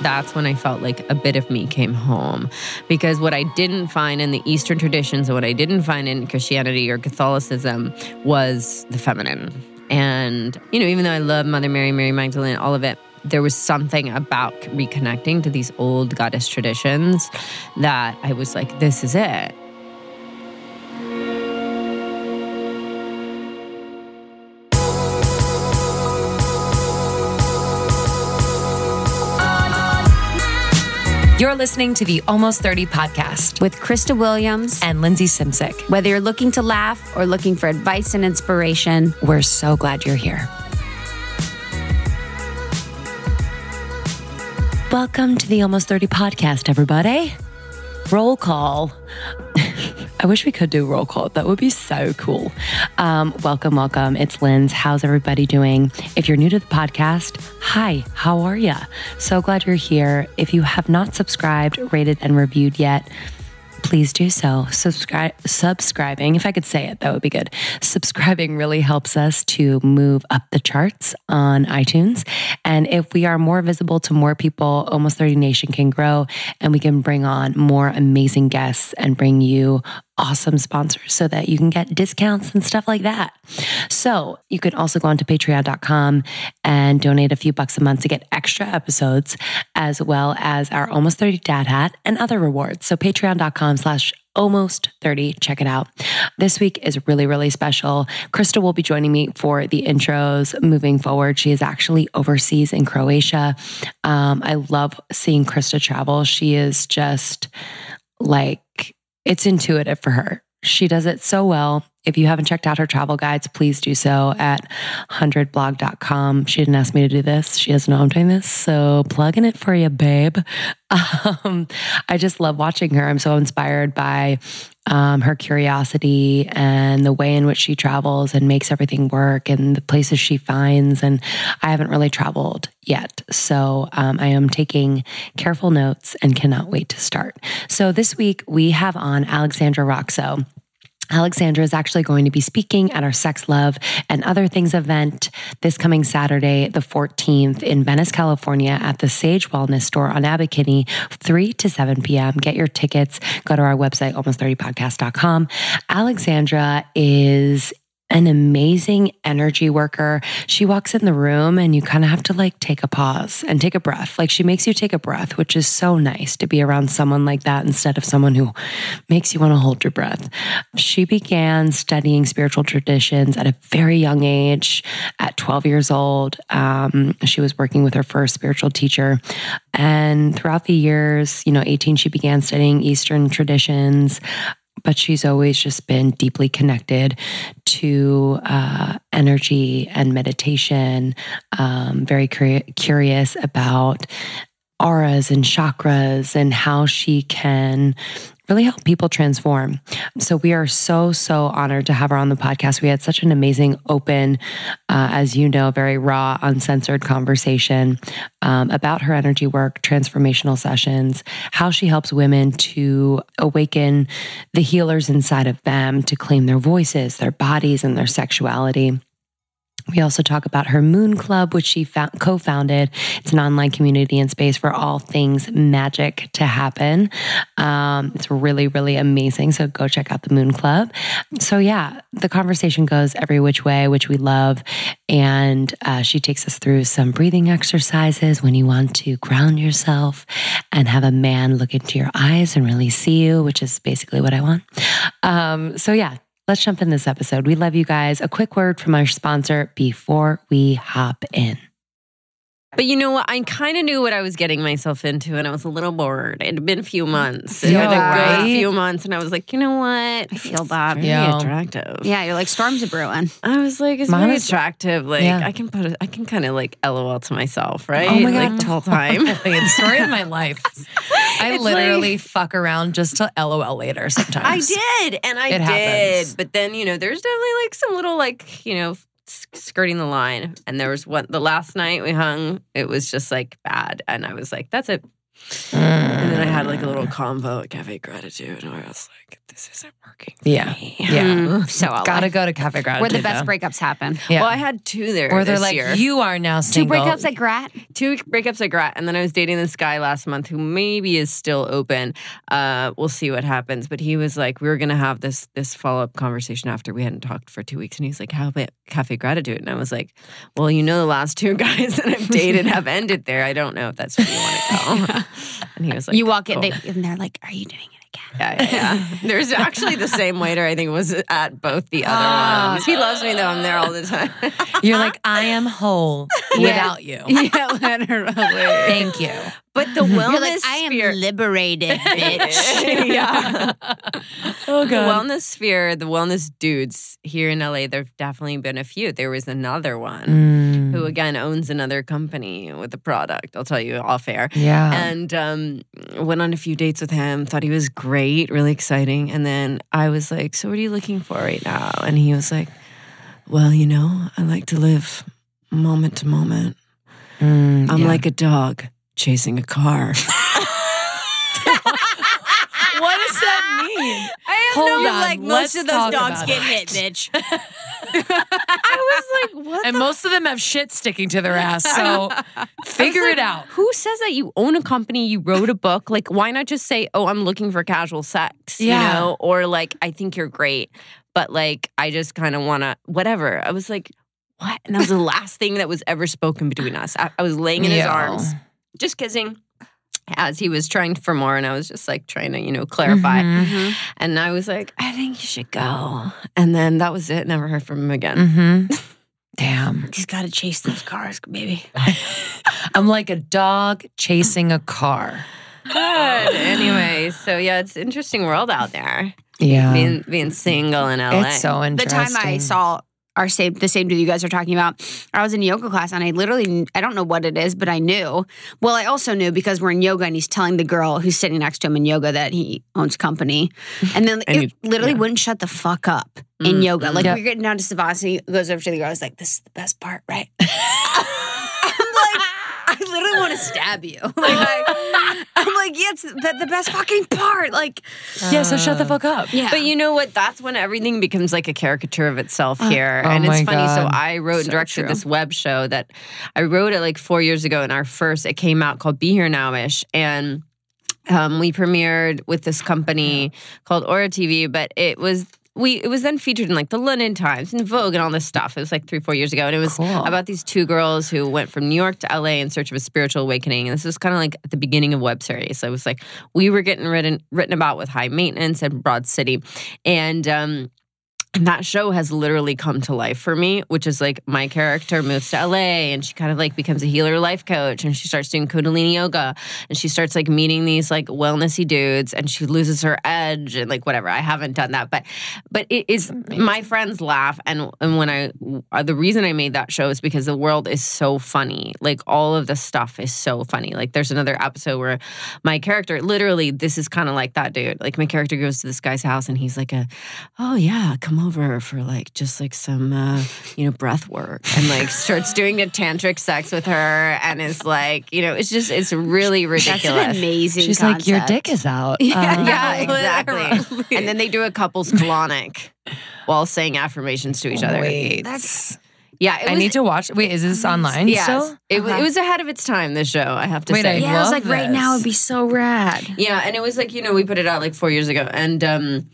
that's when I felt like a bit of me came home. Because what I didn't find in the Eastern traditions and what I didn't find in Christianity or Catholicism was the feminine. And, you know, even though I love Mother Mary, Mary Magdalene, all of it, there was something about reconnecting to these old goddess traditions that I was like, this is it. You're listening to the Almost 30 podcast with Krista Williams and Lindsey Simcik. Whether you're looking to laugh or looking for advice and inspiration, we're so glad you're here. Welcome to the Almost 30 podcast, everybody. Roll call. I wish we could do roll call. That would be so cool. Um, welcome, welcome. It's Linz. How's everybody doing? If you're new to the podcast, hi, how are you? So glad you're here. If you have not subscribed, rated, and reviewed yet, please do so. Subscribe, subscribing, if I could say it, that would be good. Subscribing really helps us to move up the charts on iTunes. And if we are more visible to more people, Almost 30 Nation can grow and we can bring on more amazing guests and bring you awesome sponsors so that you can get discounts and stuff like that. So you can also go onto patreon.com and donate a few bucks a month to get extra episodes, as well as our almost 30 dad hat and other rewards. So patreon.com slash almost 30. Check it out. This week is really, really special. Krista will be joining me for the intros moving forward. She is actually overseas in Croatia. Um, I love seeing Krista travel. She is just like it's intuitive for her. She does it so well. If you haven't checked out her travel guides, please do so at 100blog.com. She didn't ask me to do this. She doesn't know I'm doing this. So plugging it for you, babe. Um, I just love watching her. I'm so inspired by um, her curiosity and the way in which she travels and makes everything work and the places she finds. And I haven't really traveled yet. So um, I am taking careful notes and cannot wait to start. So this week we have on Alexandra Roxo. Alexandra is actually going to be speaking at our Sex, Love, and Other Things event this coming Saturday, the 14th, in Venice, California, at the Sage Wellness Store on Abbot 3 to 7 p.m. Get your tickets. Go to our website, almost30podcast.com. Alexandra is an amazing energy worker. She walks in the room and you kind of have to like take a pause and take a breath. Like she makes you take a breath, which is so nice to be around someone like that instead of someone who makes you want to hold your breath. She began studying spiritual traditions at a very young age. At 12 years old, um, she was working with her first spiritual teacher. And throughout the years, you know, 18, she began studying Eastern traditions but she's always just been deeply connected to uh, energy and meditation, um, very cur- curious about auras and chakras and how she can really help people transform. So we are so, so honored to have her on the podcast. We had such an amazing, open, uh, as you know, very raw, uncensored conversation um, about her energy work, transformational sessions, how she helps women to awaken the healers inside of them to claim their voices, their bodies, and their sexuality. We also talk about her Moon Club, which she co founded. It's an online community and space for all things magic to happen. Um, it's really, really amazing. So go check out the Moon Club. So, yeah, the conversation goes every which way, which we love. And uh, she takes us through some breathing exercises when you want to ground yourself and have a man look into your eyes and really see you, which is basically what I want. Um, so, yeah, Let's jump in this episode. We love you guys. A quick word from our sponsor before we hop in. But you know what? I kind of knew what I was getting myself into, and I was a little bored. It had been a few months. It yeah, had a good few months, and I was like, you know what? I feel that. Very yeah. attractive. Yeah, you're like storms are brewing. I was like, it's Mine very attractive. Like yeah. I can put, it, I can kind of like LOL to myself, right? Oh my god, like, the whole time. the story of my life. I it's literally like, fuck around just to LOL later. Sometimes I did, and I it did, happens. but then you know, there's definitely like some little like you know skirting the line. And there was one, the last night we hung, it was just like bad. And I was like, that's it. Mm. And then I had like a little convo at Cafe Gratitude, and I was like, "This isn't working." yeah, me. yeah. Mm. So I'll gotta go to Cafe Gratitude. Where the best though. breakups happen. Yeah. Well, I had two there. Where they're this like, year. "You are now single." Two breakups at Grat. two breakups at regret, and then I was dating this guy last month who maybe is still open. Uh, we'll see what happens. But he was like, we were gonna have this this follow up conversation after we hadn't talked for two weeks, and he's like, how about Cafe Gratitude? And I was like, well, you know, the last two guys that I've dated have ended there. I don't know if that's where you want to go. And he was like, you walk in they, and they're like, "Are you doing it again?" Yeah, yeah, yeah. There's actually the same waiter. I think was at both the other Ah. ones. He loves me though. I'm there all the time. You're like, I am whole without you. yeah, literally. Thank you. But the wellness You're like, I am sphere- liberated, bitch. yeah. Oh The wellness sphere, the wellness dudes here in LA, there've definitely been a few. There was another one Mm. who again owns another company with a product. I'll tell you off air. Yeah. And um, went on a few dates with him. Thought he was great, really exciting. And then I was like, "So, what are you looking for right now?" And he was like, "Well, you know, I like to live moment to moment. Mm, I'm yeah. like a dog chasing a car." what does that mean? I Hold know, on, like most of those dogs get it. hit, bitch. I was like, "What?" And most of them have shit sticking to their ass. So figure it out. Who says that you own a company, you wrote a book? Like, why not just say, "Oh, I'm looking for casual sex," Yeah. you know, or like, "I think you're great, but like, I just kind of want to, whatever." I was like, "What?" And that was the last thing that was ever spoken between us. I, I was laying in his Yo. arms, just kissing. As he was trying for more, and I was just like trying to, you know, clarify. Mhm. And I was like, I think you should go. And then that was it. Never heard from him again. Mhm. Damn. He's got to chase those cars, baby. I'm like a dog chasing a car. Good. anyway, so yeah, it's an interesting world out there. Yeah. being being single in LA. it's so interesting. The time I saw our same the same dude you guys are talking about, I was in yoga class and I literally I don't know what it is, but I knew. Well, I also knew because we're in yoga and he's telling the girl who's sitting next to him in yoga that he owns company, and then And it you- literally yeah. wouldn't shut the fuck up in Mm, yoga. Like Yep. we're getting down to Savasana, he goes over to the girl. I was like, "This is the best part, right?" I'm like, I literally want to stab you. Like, I, I'm like, yeah, it's the, the best fucking part. Like, yeah, so shut the fuck up. yeah. But you know what? That's when everything becomes like a caricature of itself here. Oh and my it's funny. So I wrote and directed true. this web show that I wrote it like four years ago. And our first, it came out called Be Here Nowish. And um, we premiered with this company called Aura TV, but it was. We, it was then featured in like the London Times and Vogue and all this stuff. It was like three, four years ago. And it was Cool. about these two girls who went from New York to LA in search of a spiritual awakening. And this was kind of like at the beginning of web series. So it was like we were getting written written about with high maintenance and Broad City. And um and that show has literally come to life for me, which is like my character moves to LA and she kind of like becomes a healer life coach and she starts doing Kundalini yoga and she starts like meeting these like wellnessy dudes and she loses her edge and like whatever. I haven't done that, but but it is my friends laugh and and when I uh, the reason I made that show is because the world is so funny. Like all of the stuff is so funny. Like there's another episode where my character literally this is kind of like that dude. Like my character goes to this guy's house and he's like a oh yeah, come over for like just like some uh, you know breath work and like starts doing the tantric sex with her and is like you know it's just it's really that's ridiculous. an amazing. She's like, your dick is out. Yeah, Uh, yeah, exactly. And then they do a couple's colonic while saying affirmations to each other. Wait. That's Yeah, it I was, need to watch. Wait, is this online Yes, still? it, wa- Uh-huh. it was ahead of its time. This show, I have to Wait, say. I yeah. I was love like, right now it'd be so rad. Yeah, and it was like you know we put it out like four years ago, and um,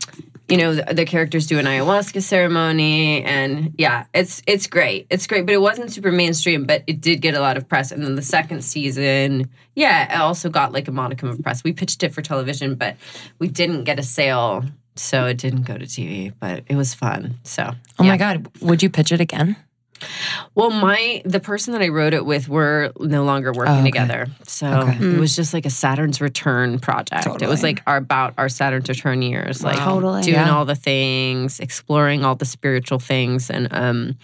you know the, the characters do an ayahuasca ceremony, and yeah, it's it's great, it's great, but it wasn't super mainstream, but it did get a lot of press, and then the second season, yeah, it also got like a modicum of press. We pitched it for television, but we didn't get a sale, so it didn't go to TV, but it was fun. So Oh yeah. my god, would you pitch it again? Well, my the person that I wrote it with, we're no longer working Oh, okay. together. So Okay. it was just like a Saturn's return project. It was like our about our Saturn's return years, like Totally. doing Yeah. all the things, exploring all the spiritual things, and um,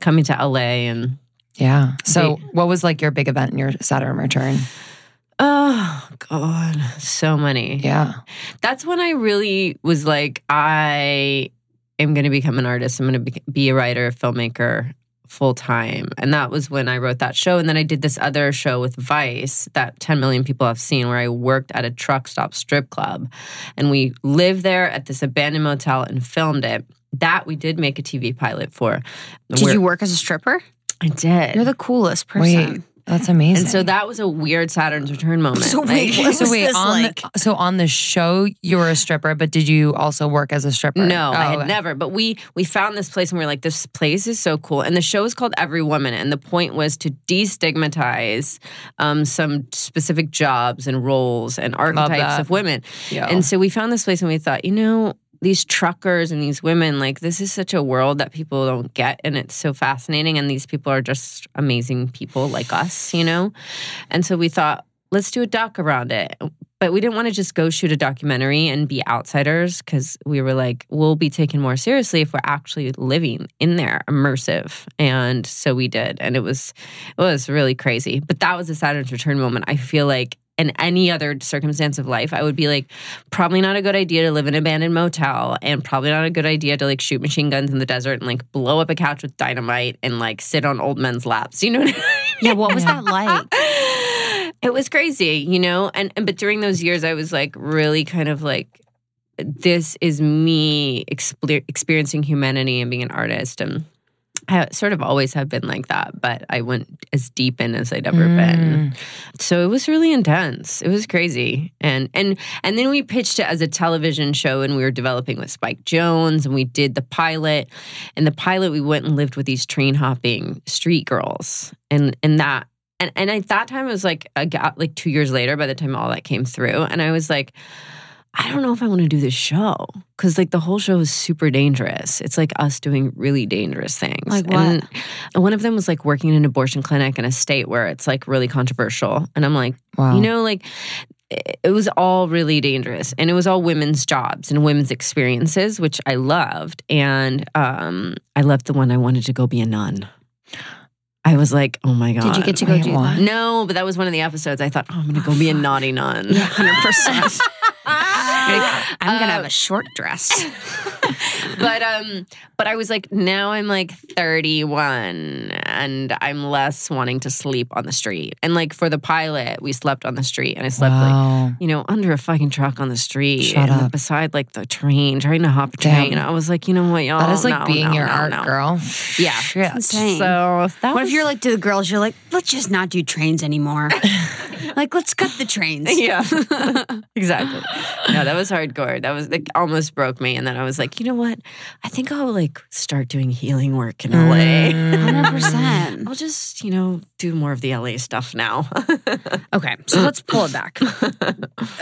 coming to LA and Yeah. So, what was like your big event in your Saturn return? oh god, so many. Yeah. That's when I really was like, I am going to become an artist. I'm going to be, be a writer, a filmmaker full time. And that was when I wrote that show. And then I did this other show with Vice that 10 million people have seen where I worked at a truck stop strip club. And we lived there at this abandoned motel and filmed it. That we did make a TV pilot for. Did Where- you work as a stripper? I did. You're the coolest person. Wait. That's amazing. And so that was a weird Saturn's return moment. So wait, Like- what so was wait this on like? the so on the show you were a stripper, but did you also work as a stripper? No, I Oh, had okay. never. But we we found this place and we are like, this place is so cool. And the show is called Every Woman, and the point was to destigmatize um, some specific jobs and roles and archetypes of women. Yeah. And so we found this place and we thought, you know, these truckers and these women, like this is such a world that people don't get, and it's so fascinating. And these people are just amazing people like us, you know. And so we thought, let's do a doc around it. But we didn't want to just go shoot a documentary and be outsiders because we were like, we'll be taken more seriously if we're actually living in there, immersive. And so we did, and it was it was really crazy. But that was a Saturn's return moment. I feel like in any other circumstance of life, I would be like, probably not a good idea to live in an abandoned motel, and probably not a good idea to like shoot machine guns in the desert and like blow up a couch with dynamite and like sit on old men's laps. You know what I mean? Yeah, what was that like? it was crazy, you know? And, and but during those years I was like really kind of like this is me exper- experiencing humanity and being an artist and I sort of always have been like that, but I went as deep in as I'd ever been. Mm. So it was really intense. It was crazy. And and and then we pitched it as a television show and we were developing with Spike Jonze and we did the pilot. And the pilot we went and lived with these train hopping street girls. And and that and and at that time it was like a gap like 2 years later by the time all that came through and I was like I don't know if I want to do this show because like the whole show is super dangerous. It's like us doing really dangerous things. Like what? And one of them was like working in an abortion clinic in a state where it's like really controversial, and I'm like, wow. you know, like it was all really dangerous and it was all women's jobs and women's experiences which i loved and um, i loved the one i wanted to go be a nun I was like, oh my God. Did you get to go Wait, do that? No, but that was one of the episodes. I thought, oh, I'm going to go be a naughty nun. Yeah. 100%. Uh, I'm gonna have uh, a short dress. but um, but I was like, now I'm like 31, and I'm less wanting to sleep on the street. And like for the pilot, we slept on the street, and I slept wow. like you know under a fucking truck on the street, Shut and up. beside like the train, trying to hop a train. I was like, you know what, y'all? That is like no, being no, your no, art girl. Yeah, Shit. Insane. So that what was, if you're like to the girls, you're like, let's just not do trains anymore. like, let's cut the trains. yeah, exactly. No, that was hardcore. That was like almost broke me. And then I was like, you know what? I think I'll like start doing healing work in LA. Mm. Hundred percent. I'll just, you know, do more of the LA stuff now. Okay, so let's pull it back.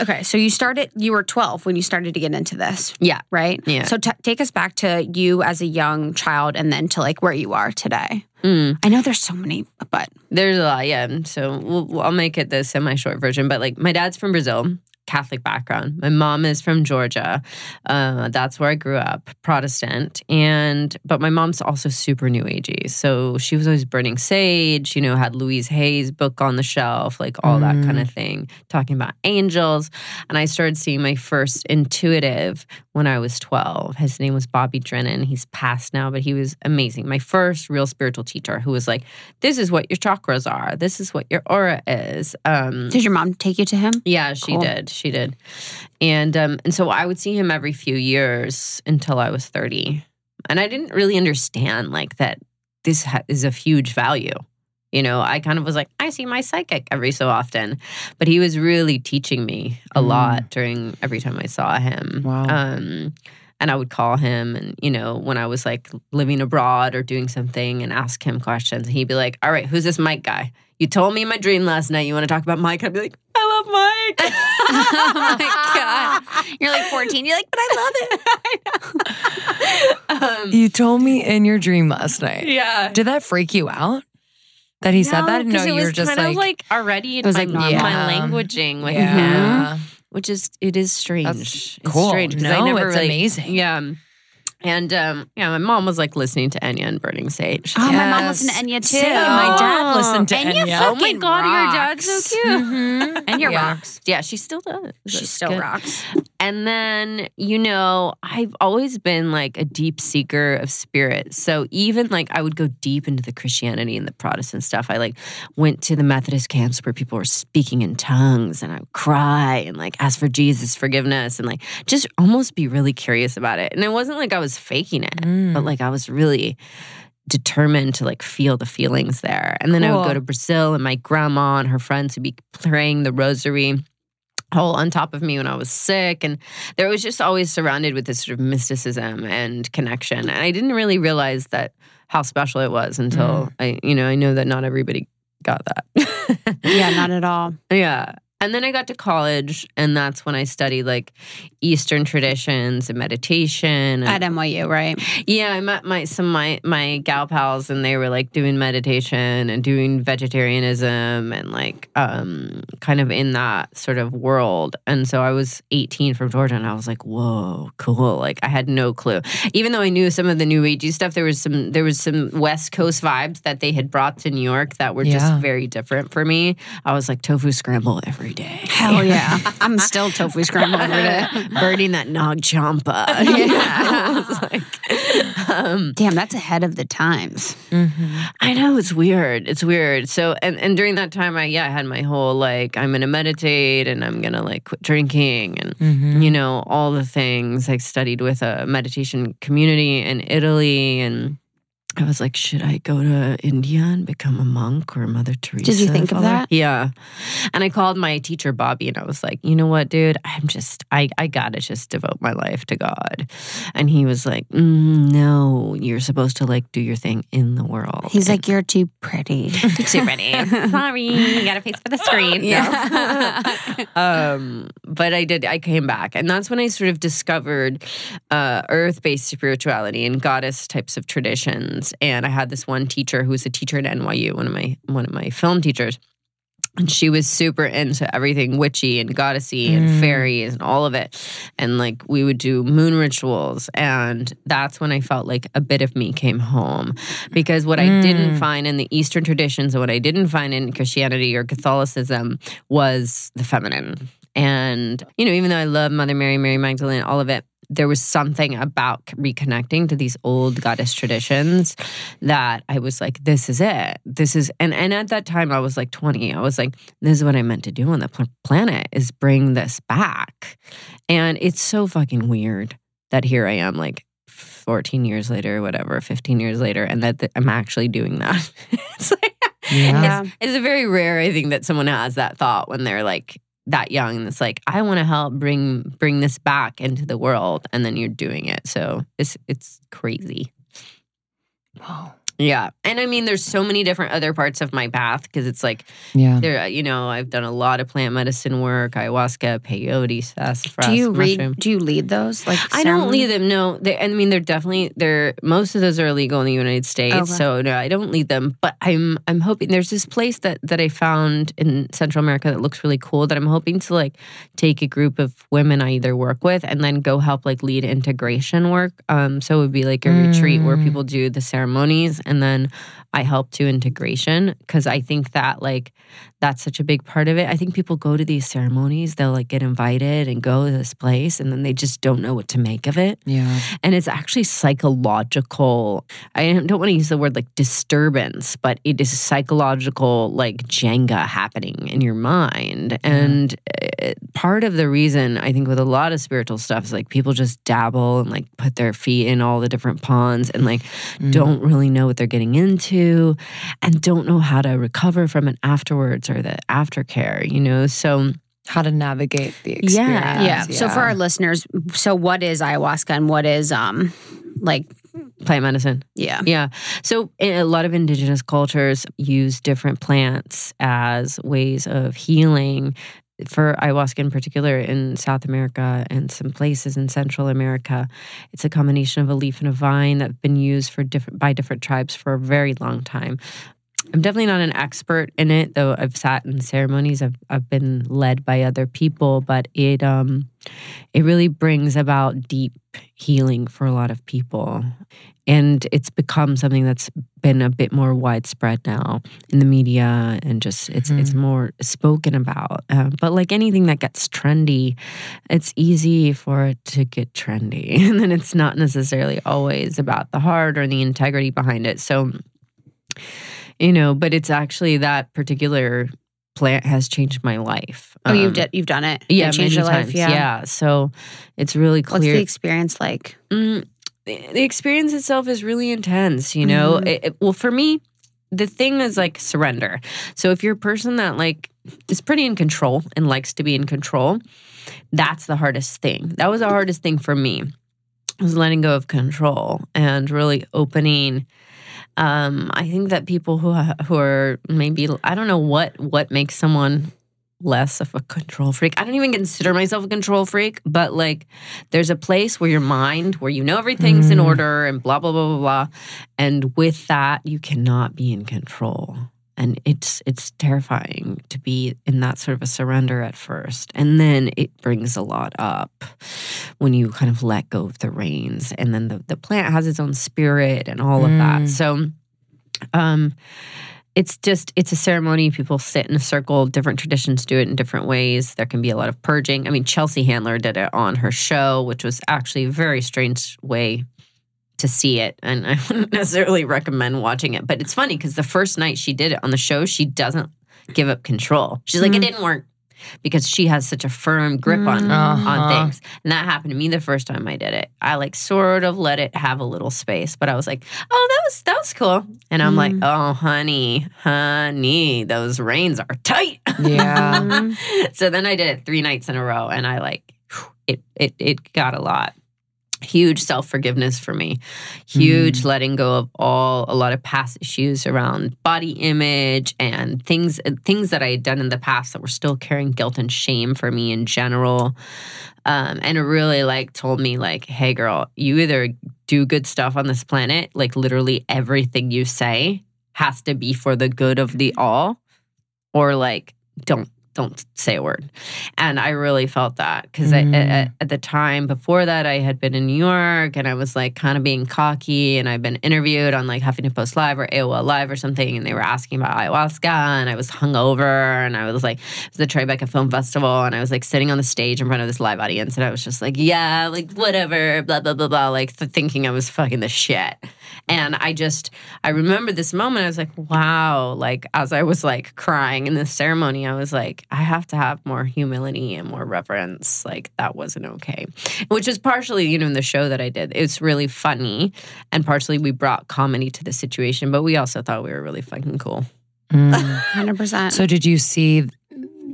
Okay, so you started. You were 12 when you started to get into this, yeah. right? Yeah. So t- take us back to you as a young child, and then to like where you are today. Mm. I know there's so many, but There's a lot, yeah. So we'll, I'll make it the semi short version. But like, my dad's from Brazil, Catholic background. My mom is from Georgia. Uh, that's where I grew up, Protestant. And but my mom's also super new agey. So she was always burning sage. You know, had Louise Hay's book on the shelf, like all that kind of thing, talking about angels. And I started seeing my first intuitive when I was 12. His name was Bobby Drennan. He's passed now, but he was amazing. My first real spiritual teacher who was like, this is what your chakras are. This is what your aura is. Um, did your mom take you to him? yeah, she Cool. did. She did. And um, and so I would see him every few years until I was 30. And I didn't really understand like that this ha- is of huge value. You know, I kind of was like, I see my psychic every so often. But he was really teaching me a Mm. lot during every time I saw him. Wow. Um, and I would call him and, you know, when I was like living abroad or doing something and ask him questions, and he'd be like, All right, who's this Mike guy? You told me in my dream last night you want to talk about Mike. I'd be like, love Mike. oh my god! You're like 14. You're like, but I love it. um, You told me in your dream last night. yeah. Did that freak you out? That he said that? No, it you was were just kind like, of like already in was, my, like, normal. my Yeah. languaging with him, yeah. which is it is strange. That's it's cool. strange 'cause No, I never it's really, amazing. Yeah. And um, yeah, my mom was like listening to Enya and Burning Sage. Oh, my mom Yes. listened to Enya too. Same. My dad listened to Enya Enya. fucking oh my god, your dad's so rocks. cute. Mhm. Enya Yeah. rocks. Yeah, she still does. She That's still good. rocks. And then, you know, I've always been like a deep seeker of spirit. So even like I would go deep into the Christianity and the Protestant stuff. I like went to the Methodist camps where people were speaking in tongues and I would cry and like ask for Jesus' forgiveness and like just almost be really curious about it. And it wasn't like I was faking it, Mm. but like I was really determined to like feel the feelings there. And then I would go to Brazil and my grandma and her friends would be praying the rosary all on top of me when I was sick. And there was just always surrounded with this sort of mysticism and connection. And I didn't really realize that how special it was until I, you know, I know that not everybody got that. Yeah, not at all. Yeah. And then I got to college, and that's when I studied like Eastern traditions and meditation. And, At NYU, right? yeah, I met my some my my gal pals, and they were like doing meditation and doing vegetarianism and like um kind of in that sort of world. And so I was 18 from Georgia, and I was like, whoa, cool. Like I had no clue. Even though I knew some of the new agey stuff, there was some there was some West Coast vibes that they had brought to New York that were just very different for me. I was like tofu scramble every day. Hell yeah. I'm still tofu scrambled every day. Burning that Nag Champa. Yeah. Like, um, Damn, that's ahead of the times. I know it's weird. It's weird. So, and, and during that time, I, yeah, I had my whole like, I'm going to meditate and I'm going to like quit drinking and, Mm-hmm. you know, all the things. I studied with a meditation community in Italy and I was like, should I go to India and become a monk or a Mother Teresa? Did you think of that? Yeah. And I called my teacher, Bobby, and I was like, you know what, dude? I'm just, I, I got to just devote my life to God. And he was like, mm, no, you're supposed to like do your thing in the world. He's like, you're too pretty. too pretty. Sorry, you got to face for the screen. Yeah. um, but I did. I came back, and that's when I sort of discovered uh, earth-based spirituality and goddess types of traditions. And I had this one teacher who was a teacher at NYU, one of my one of my film teachers. And she was super into everything witchy and goddessy and Mm. fairies and all of it. And like we would do moon rituals. And that's when I felt like a bit of me came home. Because what I didn't Mm. find in the Eastern traditions and what I didn't find in Christianity or Catholicism was the feminine. And, you know, even though I love Mother Mary, Mary Magdalene, all of it, there was something about reconnecting to these old goddess traditions that I was like, this is it. This is, and, and at that time I was like 20. I was like, this is what I meant to do on the pl- planet is bring this back. And it's so fucking weird that here I am like 14 years later, whatever, 15 years later, and that th- I'm actually doing that. it's like, Yeah. it's, it's very rare, I think, that someone has that thought when they're like that young and it's like, I want to help bring bring this back into the world, and then you're doing it. So it's it's crazy. Wow. Yeah. And I mean, there's so many different other parts of my path because it's like, Yeah. there, you know, I've done a lot of plant medicine work, ayahuasca, peyote, sassafras, do you read? mushroom. Do you lead those? Like I don't lead them. No, they, I mean they're definitely they're most of those are illegal in the United States. Okay. So no, I don't lead them. But I'm I'm hoping there's this place that that I found in Central America that looks really cool. That I'm hoping to like take a group of women I either work with and then go help like lead integration work. Um, so it would be like a retreat where Mm. people do the ceremonies and then I help to integration because I think that like that's such a big part of it. I think people go to these ceremonies, they'll like get invited and go to this place and then they just don't know what to make of it. Yeah. And it's actually psychological. I don't want to use the word like disturbance, but it is psychological like Jenga happening in your mind. And uh, part of the reason I think with a lot of spiritual stuff is like people just dabble and like put their feet in all the different ponds and like Mm. don't really know what they're getting into and don't know how to recover from it afterwards or the aftercare, you know? So How to navigate the experience. Yeah. experience. Yeah. So for our listeners, so what is ayahuasca and what is um like plant medicine. yeah. Yeah. So a lot of indigenous cultures use different plants as ways of healing. For ayahuasca in particular in South America and some places in Central America, it's a combination of a leaf and a vine that have been used for different by different tribes for a very long time. I'm definitely not an expert in it, though I've sat in ceremonies. I've I've been led by other people, but it um it really brings about deep healing for a lot of people. And it's become something that's been a bit more widespread now in the media and just it's it's more spoken about. Um, but like anything that gets trendy, it's easy for it to get trendy. And then it's not necessarily always about the heart or the integrity behind it. So you know, but it's actually that particular plant has changed my life. Oh, you've Um, did you've done it. yeah, it changed many your life. times. Yeah. yeah. So it's really clear. What's the experience like? Mm, the experience itself is really intense. You know, Mhm. It- it- well, for me, the thing is like surrender. So if you're a person that like is pretty in control and likes to be in control, that's the hardest thing. That was the hardest thing for me. Was letting go of control and really opening. Um, I think that people who ha- who are maybe I don't know what what makes someone less of a control freak. I don't even consider myself a control freak, but like there's a place where your mind, where you know everything's in Mm. order and blah blah blah blah blah, and with that you cannot be in control. And it's it's terrifying to be in that sort of a surrender at first, and then it brings a lot up when you kind of let go of the reins, and then the the plant has its own spirit and all of Mm. that. So, um, it's just it's a ceremony. People sit in a circle. Different traditions do it in different ways. There can be a lot of purging. I mean chelsea handler did it on her show which was actually a very strange way to see it and i wouldn't necessarily recommend watching it but it's funny because the first night she did it on the show she doesn't give up control she's like it Mhm. didn't work because she has such a firm grip on Mm. on Uh-huh. things and that happened to me the first time i did it i like sort of let it have a little space but i was like oh that was that was cool and i'm like Mm. oh honey honey those reins are tight Yeah. So then i did it three nights in a row and i like it it it got a lot huge self-forgiveness for me. Huge letting go of all a lot of past issues around body image and things things that i had done in the past that were still carrying guilt and shame for me in general. Um, and it really like told me like hey girl you either do good stuff on this planet like literally everything you say has to be for the good of the all or like don't don't say a word and i really felt that because Mm. at, at the time before that i had been in new york and i was like kind of being cocky and i've been interviewed on like huffington post live or aol live or something and they were asking about ayahuasca and i was hungover and i was like it was the tribeca film festival and i was like sitting on the stage in front of this live audience and i was just like yeah like whatever blah blah blah blah like th- thinking i was fucking the shit and i just i remember this moment i was like wow like as i was like crying in this ceremony i was like i have to have more humility and more reverence like that wasn't okay which is partially you know in the show that i did it's really funny and partially we brought comedy to the situation but we also thought we were really fucking cool Mm. 100%. So did you see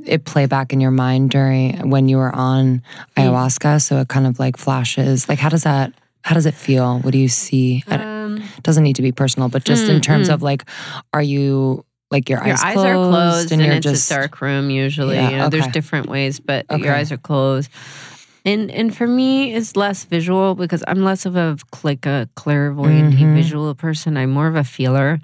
it play back in your mind during when you were on ayahuasca? So it kind of like flashes. Like how does that how does it feel? What do you see? It um, doesn't need to be personal, but just in Mm, terms mm. of like, are you like your, your eyes, eyes closed, are closed and, you're it's just a dark room usually Yeah, you know there's different ways but Okay. your eyes are closed and and for me it's less visual because i'm less of a like a clairvoyant Mhm. visual person i'm more of a feeler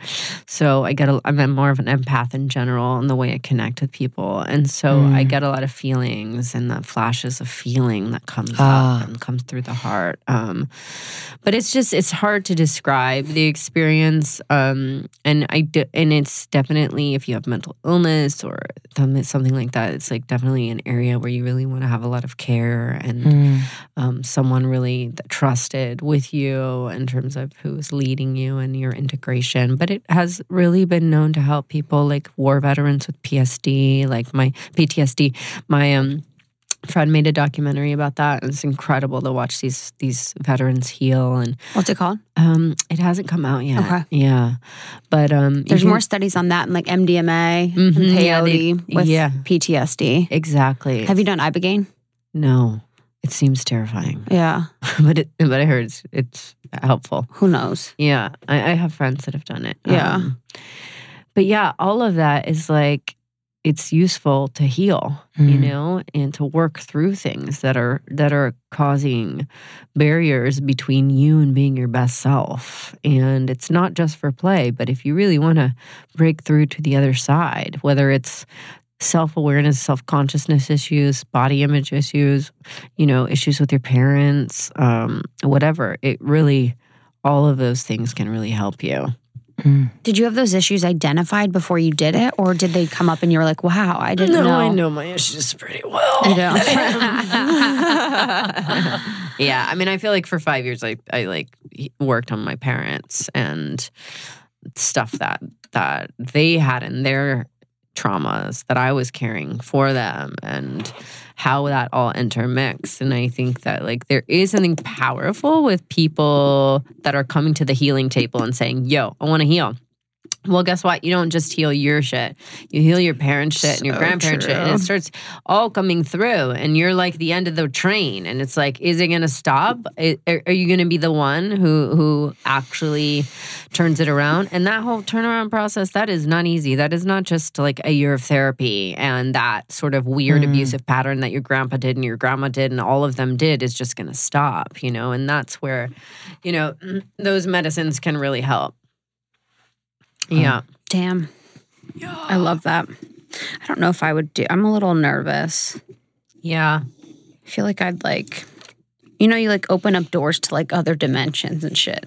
so i get a, i'm more of an empath in general in the way i connect with people and so i Mm. get a lot of feelings and that flashes of feeling that comes Ah. up and comes through the heart um but it's just it's hard to describe the experience um and i do, and it's definitely if you have mental illness or something like that it's like definitely an area where you really want to have a lot of care and Mm. um, someone really trusted with you in terms of who's leading you and your integration but it has really been known to help people like war veterans with psd like my ptsd my um friend made a documentary about that and it's incredible to watch these these veterans heal and What's it called? um it hasn't come out yet Okay. yeah but um There's can- more studies on that and like MDMA Mhm, and yeah, they- with yeah. PTSD. exactly Have you done Ibogaine? no it seems terrifying Yeah. but it but i heard it's, it's helpful Who knows? Yeah, I, I have friends that have done it. Yeah. Um, but yeah, all of that is like it's useful to heal, you Mm. know, and to work through things that are that are causing barriers between you and being your best self. And it's not just for play, but if you really want to break through to the other side, whether it's self-awareness, self-consciousness issues, body image issues, you know, issues with your parents, um, whatever, it really all of those things can really help you. Mm. Did you have those issues identified before you did it, or did they come up and you were like, "Wow, I didn't know"? I know my issues pretty well. You know. yeah, I mean, I feel like for five years, I I like worked on my parents and stuff that that they had in their traumas that I was carrying for them and how that all intermix. And I think that like there is something powerful with people that are coming to the healing table and saying, yo, I want to heal. Well, guess what? You don't just heal your shit. You heal your parents' shit and your So grandparents' shit. And it starts all coming through. And you're like the end of the train. And it's like, is it going to stop? Are are you going to be the one who who actually turns it around? And that whole turnaround process, that is not easy. That is not just like a year of therapy and that sort of weird Mm. abusive pattern that your grandpa did and your grandma did and all of them did is just going to stop, you know? And that's where, you know, those medicines can really help. Oh, yeah. Damn. Yeah. I love that. I don't know if I would do. I'm a little nervous. Yeah. I feel like I'd like, you know, you like open up doors to like other dimensions and shit.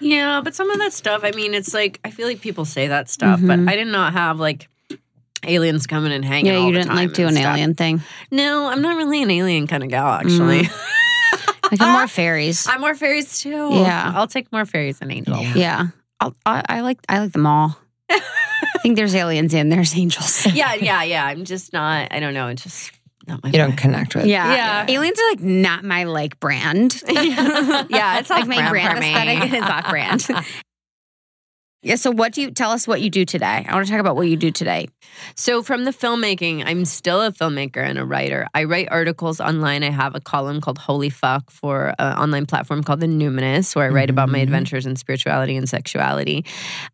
Yeah, but some of that stuff, I mean, it's like I feel like people say that stuff, but mm-hmm. I did not have like aliens coming and hanging. Yeah, you didn't like do an stuff. alien thing. No, I'm not really an alien kind of gal. Mm. Actually, Like I'm more fairies. I'm more fairies too. Yeah. I'll take more fairies than angels. Yeah. Yeah, I'll, I, I like I like them all. I think there's aliens and there's angels. yeah, yeah, yeah. I'm just not. I don't know. It's just not my. You don't vibe. connect with. Yeah. Yeah. aliens are like not my like brand. yeah, it's like off my brand for me. aesthetic is off brand. Yeah. So what do you tell us what you do today? I want to talk about what you do today. So, from the filmmaking, I'm still a filmmaker and a writer. I write articles online. I have a column called Holy Fuck for an online platform called The Numinous, where I write about my Mhm. adventures in spirituality and sexuality.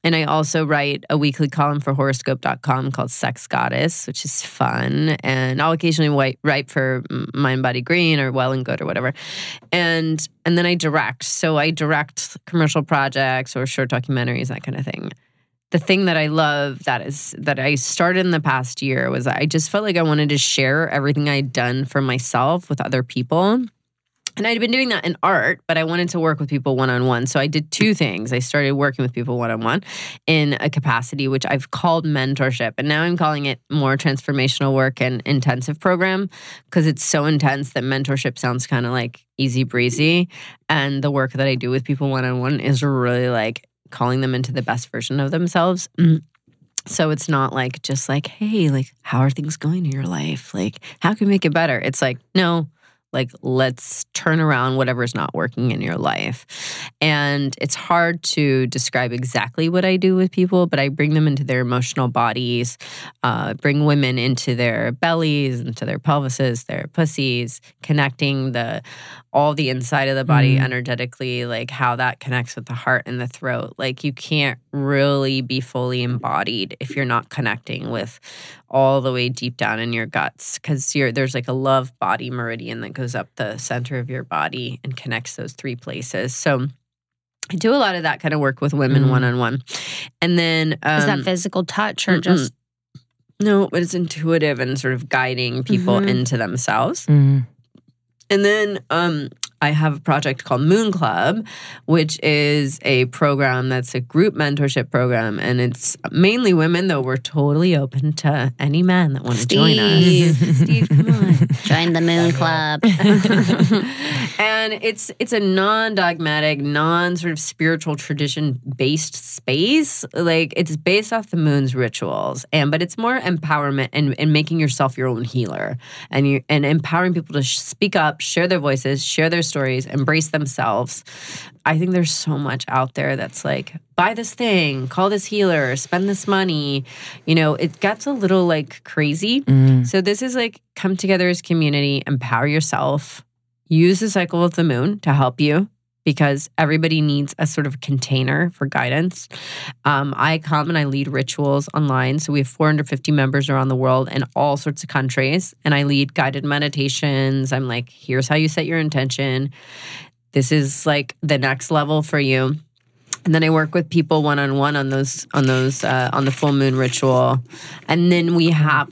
And I also write a weekly column for horoscope.com called Sex Goddess, which is fun. And I'll occasionally write, write for Mind Body Green or Well and Good or whatever. And and then I direct. So I direct commercial projects or short documentaries, that kind of thing the thing that I love that is that I started in the past year was I just felt like I wanted to share everything I'd done for myself with other people. And I'd been doing that in art, but I wanted to work with people one on one. So I did two things. I started working with people one on one in a capacity which I've called mentorship. And now I'm calling it more transformational work and intensive program because it's so intense that mentorship sounds kind of like easy breezy. And the work that I do with people one on one is really like calling them into the best version of themselves. Mm. So it's not like just like, hey, like, how are things going in your life? Like, how can we make it better? It's like, no, like, let's turn around whatever's not working in your life. And it's hard to describe exactly what I do with people, but I bring them into their emotional bodies, uh, bring women into their bellies, into their pelvises, their pussies, connecting the all the inside of the body Mm. energetically, like how that connects with the heart and the throat. Like you can't really be fully embodied if you're not connecting with all the way deep down in your guts because there's like a love body meridian that goes up the center of your body and connects those three places. So I do a lot of that kind of work with women one on one. And then um, Is that physical touch or mm-mm. just no, but it's intuitive and sort of guiding people Mhm. into themselves. Mm. And then um, I have a project called Moon Club, which is a program that's a group mentorship program. And it's mainly women, though we're totally open to any man that want to join us. Steve. Steve, come on. join the Moon Club? and it's it's a non-dogmatic, non sort of spiritual tradition based space. Like it's based off the moon's rituals, and but it's more empowerment and, and making yourself your own healer, and you and empowering people to sh- speak up, share their voices, share their stories, embrace themselves. I think there's so much out there that's like buy this thing, call this healer, spend this money. You know, it gets a little like crazy. Mm. So this is like come together as community, empower yourself, use the cycle of the moon to help you because everybody needs a sort of container for guidance. Um, I come and I lead rituals online. So we have 450 members around the world in all sorts of countries. And I lead guided meditations. I'm like, here's how you set your intention. This is like the next level for you. And then I work with people one on one on those on those uh, on the full moon ritual, and then we have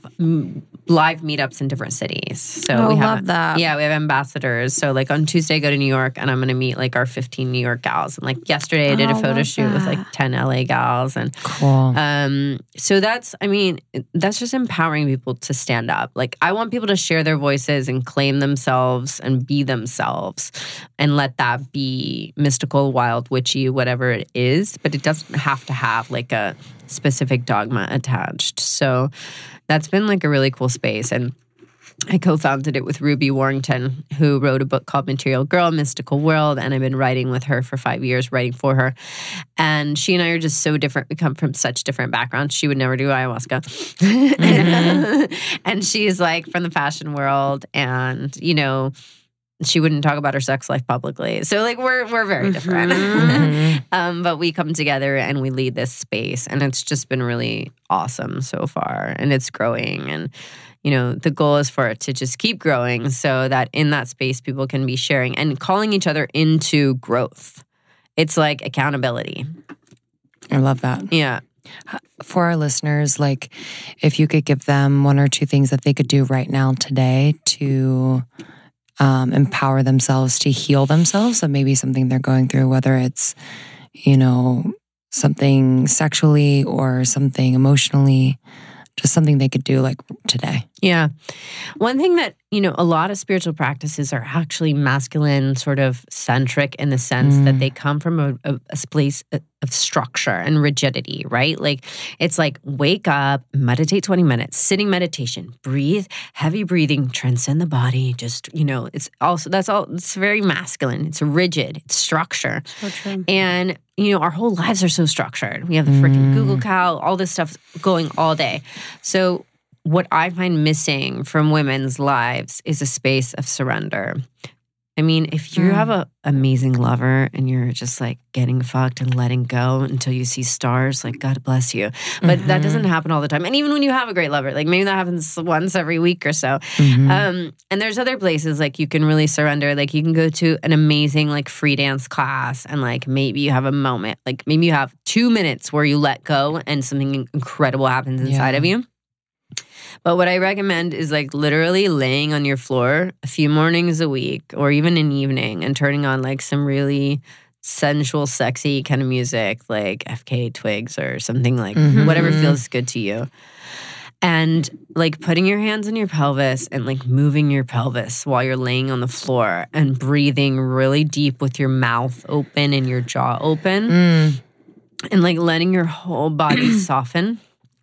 live meetups in different cities. So Oh, we have love that. yeah, we have ambassadors. So like on Tuesday, I go to New York and I'm going to meet like our 15 New York gals. And like yesterday, I did Oh, a photo love shoot with like 10 LA gals. And Cool. um, so that's, I mean, that's just empowering people to stand up. Like I want people to share their voices and claim themselves and be themselves and let that be mystical, wild, witchy, whatever it is. But it doesn't have to have like a specific dogma attached. So that's been like a really cool space. And I co founded it with Ruby Warrington, who wrote a book called Material Girl Mystical World. And I've been writing with her for five years, writing for her. And she and I are just so different. We come from such different backgrounds. She would never do ayahuasca. Mm-hmm. and, and she's like from the fashion world. And, you know, she wouldn't talk about her sex life publicly. So like we're we're very different. Mhm. um, but we come together and we lead this space and it's just been really awesome so far and it's growing and you know the goal is for it to just keep growing so that in that space people can be sharing and calling each other into growth. It's like accountability. I love that. Yeah. For our listeners, like if you could give them one or two things that they could do right now today to um, empower themselves to heal themselves, so maybe something they're going through, whether it's, you know, something sexually or something emotionally, just something they could do like today. Yeah. One thing that, you know, a lot of spiritual practices are actually masculine, sort of centric in the sense that Mm. they come from a, a, a place of structure and rigidity, right? Like it's like wake up, meditate 20 minutes, sitting meditation, breathe, heavy breathing, transcend the body. Just, you know, it's also, that's all, it's very masculine. It's rigid, it's structure. So true. And, you know, our whole lives are so structured. We have the freaking Mm. Google Cal, all this stuff going all day. So, what I find missing from women's lives is a space of surrender. I mean, if you Mm. have an amazing lover and you're just like getting fucked and letting go until you see stars, like God bless you. But that Mhm. doesn't happen all the time. And even when you have a great lover, like maybe that happens once every week or so. Mhm. Um, and there's other places like you can really surrender. Like you can go to an amazing like free dance class and like maybe you have a moment, like maybe you have two minutes where you let go and something incredible happens inside Yeah. of you. But what I recommend is like literally laying on your floor a few mornings a week or even an evening and turning on like some really sensual, sexy kind of music like FKA Twigs or something like Mhm. whatever feels good to you. And like putting your hands on your pelvis and like moving your pelvis while you're laying on the floor and breathing really deep with your mouth open and your jaw open Mm. and like letting your whole body soften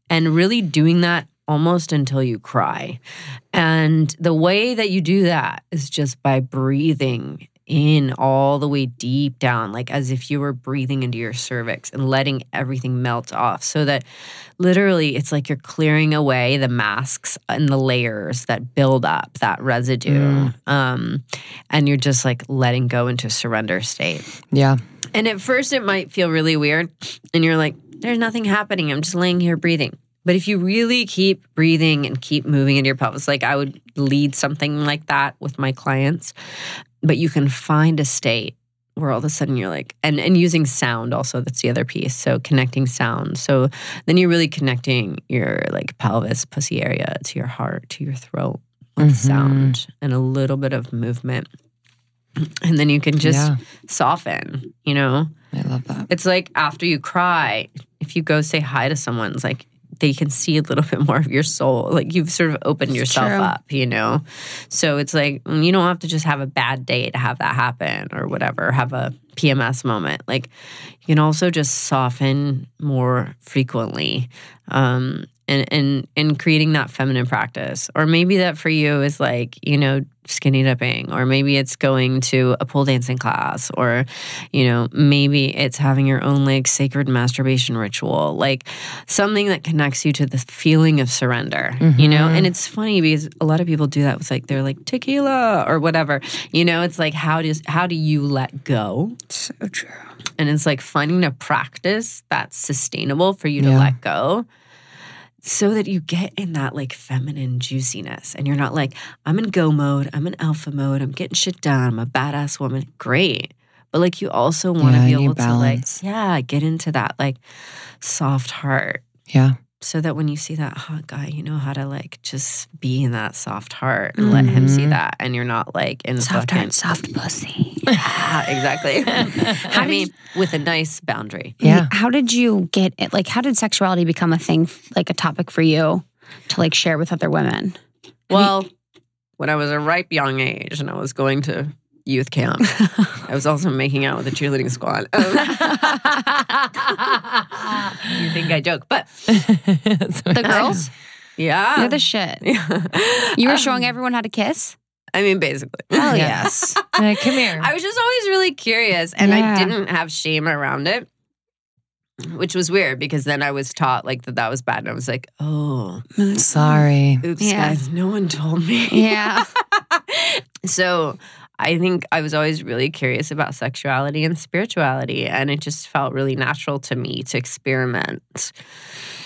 and really doing that almost until you cry. And the way that you do that is just by breathing in all the way deep down, like as if you were breathing into your cervix and letting everything melt off. So that literally it's like you're clearing away the masks and the layers that build up that residue. Um, and you're just like letting go into a surrender state. Yeah. And at first, it might feel really weird. And you're like, there's nothing happening. I'm just laying here breathing. But if you really keep breathing and keep moving into your pelvis, like I would lead something like that with my clients, but you can find a state where all of a sudden you're like, and, and using sound also, that's the other piece. So connecting sound. So then you're really connecting your like pelvis, pussy area to your heart, to your throat with Mhm. sound and a little bit of movement. And then you can just yeah. soften, you know? I love that. It's like after you cry, if you go say hi to someone, it's like they can see a little bit more of your soul. Like you've sort of opened yourself true. up, you know? So it's like mm, you don't have to just have a bad day to have that happen or whatever, have a PMS moment. Like you can also just soften more frequently. Um, and, and and creating that feminine practice. Or maybe that for you is like, you know, skinny dipping, or maybe it's going to a pole dancing class, or, you know, maybe it's having your own like sacred masturbation ritual, like something that connects you to the feeling of surrender, you know? Mhm. And it's funny because a lot of people do that with like they're like tequila or whatever. You know, it's like how does how do you let go? So true. And it's like finding a practice that's sustainable for you to Yeah. let go so that you get in that like feminine juiciness and you're not like, I'm in go mode, I'm in alpha mode, I'm getting shit done, I'm a badass woman. Great. But like you also want to Yeah, be able to like, yeah, get into that like soft heart Yeah. So that when you see that hot guy, you know how to like just be in that soft heart and let him see Mhm. that. And you're not like in Soft fucking, heart, soft pussy. Yeah, exactly. I did mean, with a nice boundary. Yeah. How did you get it? Like, how did sexuality become a thing, like a topic for you to like share with other women? Well, when I was a ripe young age and I was going to youth camp. I was also making out with a cheerleading squad. Um, you think I joke, but The girls, yeah, they're the shit. You were showing everyone how to kiss. I mean, basically. Hell yes. Like, come here. I was just always really curious and I didn't have shame around it, which was weird because then I was taught like that that was bad. And I was like, oh, Sorry. oops, Yeah. guys, no one told me. Yeah. so I think I was always really curious about sexuality and spirituality. And it just felt really natural to me to experiment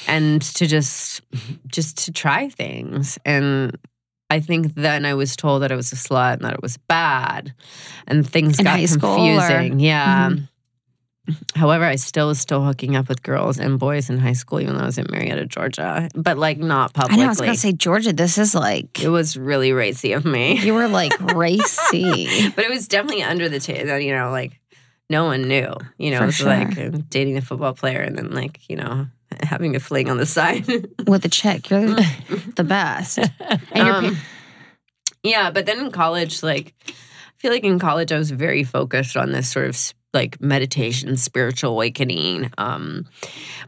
and to just just to try things. And I think then I was told that I was a slut and that it was bad. And things In got school, or- Mm-hmm. However, I still was still hooking up with girls and boys in high school, even though I was in Marietta, Georgia. But like not I publicly. know. I was gonna say Georgia. This is like it was really racy of me. you were like racy. but it was definitely under the table. You know, like no one knew. You know, For it was sure. like dating a football player and then like you know having a fling on the side. with a chick. You're the best. Um, yeah, but then in college, like I feel like in college I was very focused on this sort of s- like meditation, spiritual awakening. Um,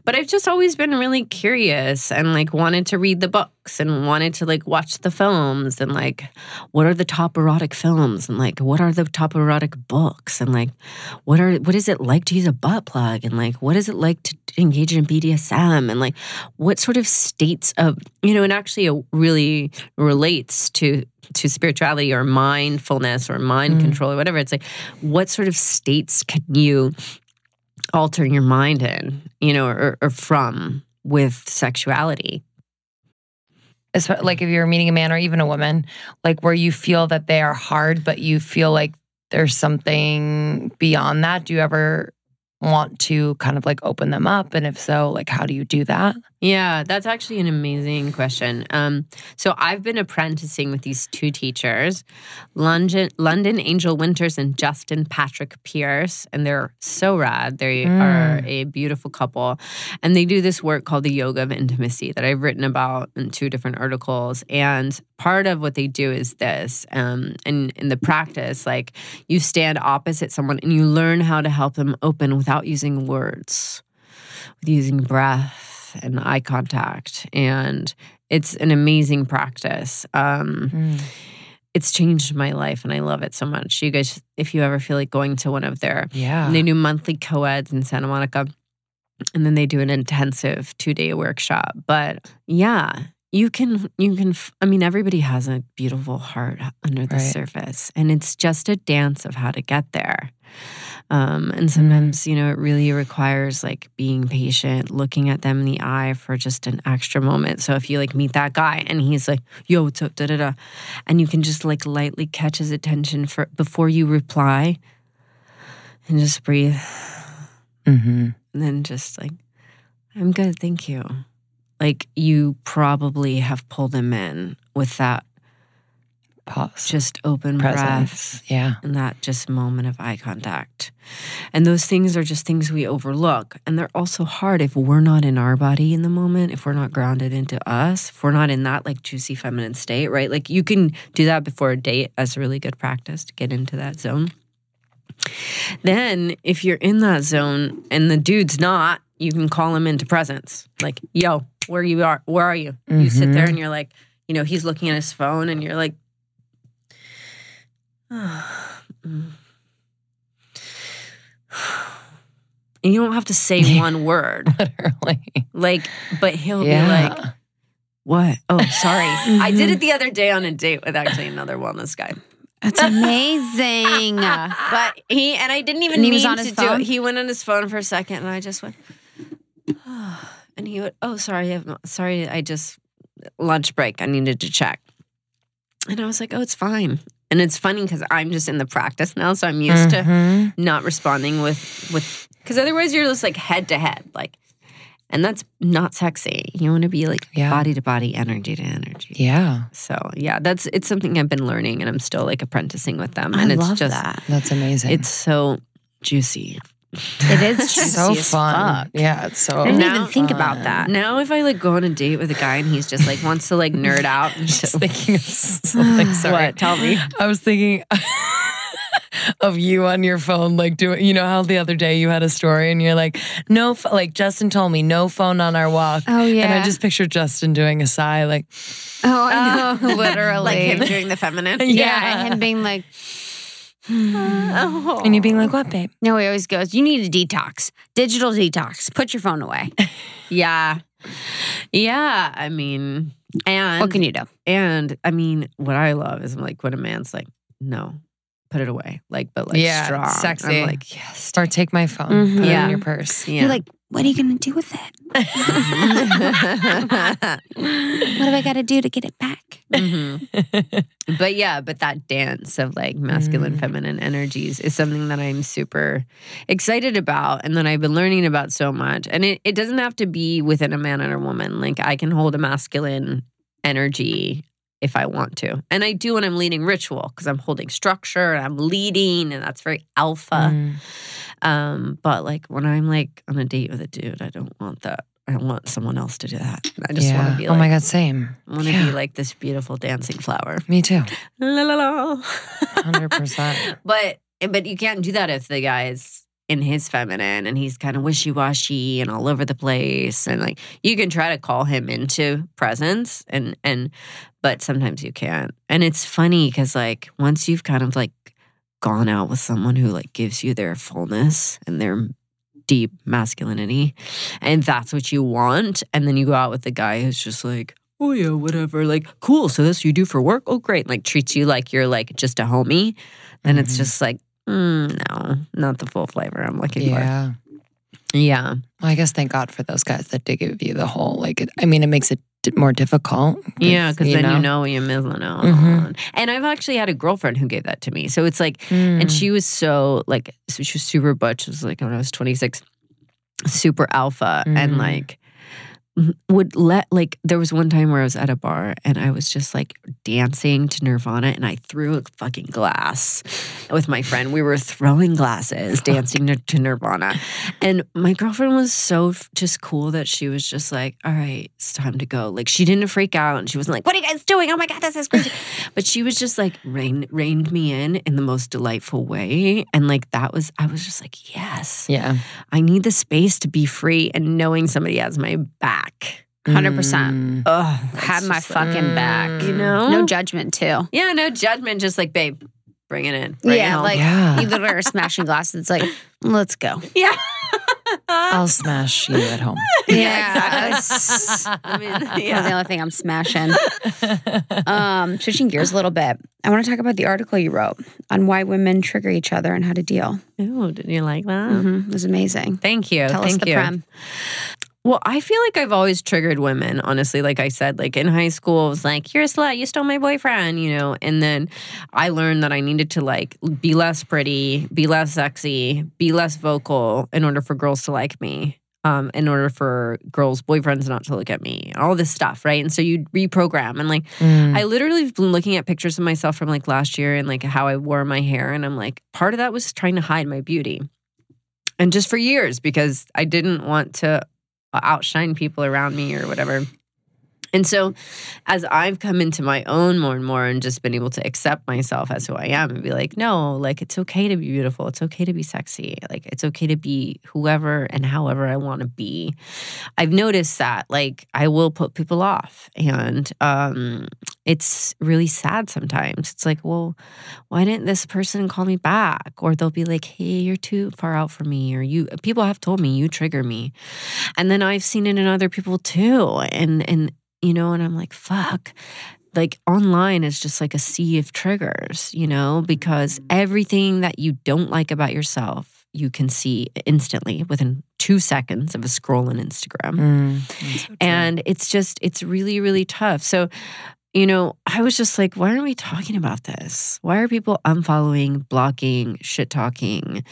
but I've just always been really curious and like wanted to read the books and wanted to like watch the films and like what are the top erotic films and like what are the top erotic books and like what are what is it like to use a butt plug and like what is it like to engage in BDSM and like what sort of states of you know and actually it really relates to to spirituality or mindfulness or mind Mm. control or whatever it's like what sort of states can you alter your mind in you know or, or from with sexuality like if you're meeting a man or even a woman, like where you feel that they are hard, but you feel like there's something beyond that. Do you ever want to kind of like open them up? And if so, like how do you do that? Yeah, that's actually an amazing question. Um, so I've been apprenticing with these two teachers, Londin, Londin Angel Winters and Justin Patrick Pierce, and they're so rad. They Mm. are a beautiful couple, and they do this work called the Yoga of Intimacy that I've written about in two different articles. And part of what they do is this, um, and in the practice, like you stand opposite someone and you learn how to help them open without using words, with using breath and eye contact. And it's an amazing practice. Um, it's changed my life and I love it so much. You guys, if you ever feel like going to one of their, Yeah. they do monthly co-eds in Santa Monica and then they do an intensive two day workshop. But yeah, you can, you can, I mean, everybody has a beautiful heart under the Right. surface and it's just a dance of how to get there. Um, and sometimes, you know, it really requires like being patient, looking at them in the eye for just an extra moment. So if you like meet that guy and he's like, yo, what's up, da da da, and you can just like lightly catch his attention for before you reply and just breathe Mm-hmm. and then just like, I'm good, thank you. Like you probably have pulled him in with that Pause. just open breath Presence. Yeah. and that just moment of eye contact. And those things are just things we overlook. And they're also hard if we're not in our body in the moment, if we're not grounded into us, if we're not in that like juicy feminine state, right? Like you can do that before a date as a really good practice to get into that zone. Then if you're in that zone and the dude's not, you can call him into presence. Like, yo, where you are, where are you? You sit there and you're like, you know, he's looking at his phone and you're like, Mm. And you don't have to say one word. Literally. Like, but he'll Yeah. be like, what? Oh, sorry. I did it the other day on a date with actually another wellness guy. That's amazing. But he, and I didn't even And he mean was on to his do it. He went on his phone for a second and I just went, and he would, oh, sorry. I'm sorry. I just, lunch break. I needed to check. And I was like, oh, it's fine. And it's funny because I'm just in the practice now. So I'm used to Mhm. not responding with with because otherwise you're just like head to head like and that's not sexy you want to be like Yeah. body to body energy to energy Yeah. so yeah that's it's something i've been learning and i'm still like apprenticing with them I and it's love just that. That's amazing. it's so juicy It is so fun. fuck. Yeah, it's so I didn't Now- even think about that. now if i like go on a date with a guy and he's just like wants to like nerd out and Just just thinking of something. Sorry. what tell me I was thinking of you on your phone, like doing, you know how the other day you had a story and you're like, no, like Justin told me, no phone on our walk. Oh, yeah. And. I just pictured Justin doing a sigh, like, Oh, I know, literally. like him doing the feminine. yeah, Yeah. and him being like, Oh. and you being like, what, babe? no, he always goes, you need a detox, digital detox. Put your phone away. Yeah. Yeah. I mean, and what can you do? and I mean, what I love is like when a man's like, no, put it away. Like, but like Yeah, strong. sexy. I'm like, yes. Or take my phone, Mhm. put it Yeah. in your purse. Yeah. You're like, what are you going to do with it? What do I got to do to get it back? Mhm. But yeah, but that dance of like masculine, Mm. feminine energies is something that I'm super excited about and that I've been learning about so much. And it, it doesn't have to be within a man and a woman. Like I can hold a masculine energy if I want to. And I do when I'm leading ritual because I'm holding structure and I'm leading and that's very alpha. Mm. Um, but like when I'm like on a date with a dude, I don't want that. I want someone else to do that. I just want to be Like, oh my God, same. I want to Yeah. be like this beautiful dancing flower. Me too. La la la. 100%. But but you can't do that if the guy's in his feminine and he's kind of wishy washy and all over the place and like you can try to call him into presence and and but sometimes you can't. And it's funny because like once you've kind of like gone out with someone who like gives you their fullness and their deep masculinity and that's what you want and then you go out with the guy who's just like oh yeah whatever like cool so this you do for work oh great like treats you like you're like just a homie then it's Mhm. just like mm, no not the full flavor i'm looking Yeah. for yeah Well, I guess thank God for those guys that did give you the whole, like, it, I mean, it makes it more difficult. yeah because then you know you're missing out Mhm. and i've actually had a girlfriend who gave that to me so it's like Mm. and she was so like so she was super butch it was like when i was 26 super alpha and Mm. like would let like there was one time where I was at a bar and I was just like dancing to Nirvana and I threw a fucking glass with my friend. We were throwing glasses, dancing to, to Nirvana. And my girlfriend was so f- just cool that she was just like, all right, it's time to go. Like she didn't freak out and she wasn't like, what are you guys doing? Oh my God, this is crazy. but she was just like rein, reined me in in the most delightful way. And like that was, I was just like, yes, yeah. I need the space to be free and knowing somebody has my back. 100%. Mm. Ugh, Have my just like- fucking back. you know? No judgment, too. yeah, no judgment. Just like, babe, bring it in. Bring it yeah, home. like Yeah. you literally are smashing glasses. It's like, let's go. yeah. I'll smash you at home. Yeah, exactly. I mean, That's the only thing I'm smashing. Um, switching gears a little bit, I want to talk about the article you wrote on why women trigger each other and how to deal. Oh, did you like that? Mhm, It was amazing. Thank you. Tell Thank us the you. prem. Well, I feel like I've always triggered women, honestly. Like I said, like in high school, it was like, you're a slut, you stole my boyfriend, you know? And then I learned that I needed to like be less pretty, be less sexy, be less vocal in order for girls to like me. Um, in order for girls' boyfriends not to look at me, all this stuff, right? And so you reprogram, and like Mm. I literally have been looking at pictures of myself from like last year and like how I wore my hair. And I'm like, part of that was trying to hide my beauty. And just for years, because I didn't want to outshine people around me or whatever. And so, as I've come into my own more and more and just been able to accept myself as who I am and be like, no, like it's okay to be beautiful. It's okay to be sexy. Like it's okay to be whoever and however I want to be. I've noticed that like I will put people off. And um, it's really sad sometimes. It's like, well, why didn't this person call me back? Or they'll be like, hey, you're too far out for me. Or you, people have told me you trigger me. And then I've seen it in other people too. And, and, you know, and I'm like, fuck. Like online is just like a sea of triggers, you know, because everything that you don't like about yourself, you can see instantly within two seconds of a scroll on Instagram. Mm. So. And it's just, it's really, really tough. So, you know, I was just like, why aren't we talking about this? Why are people unfollowing, blocking, shit talking,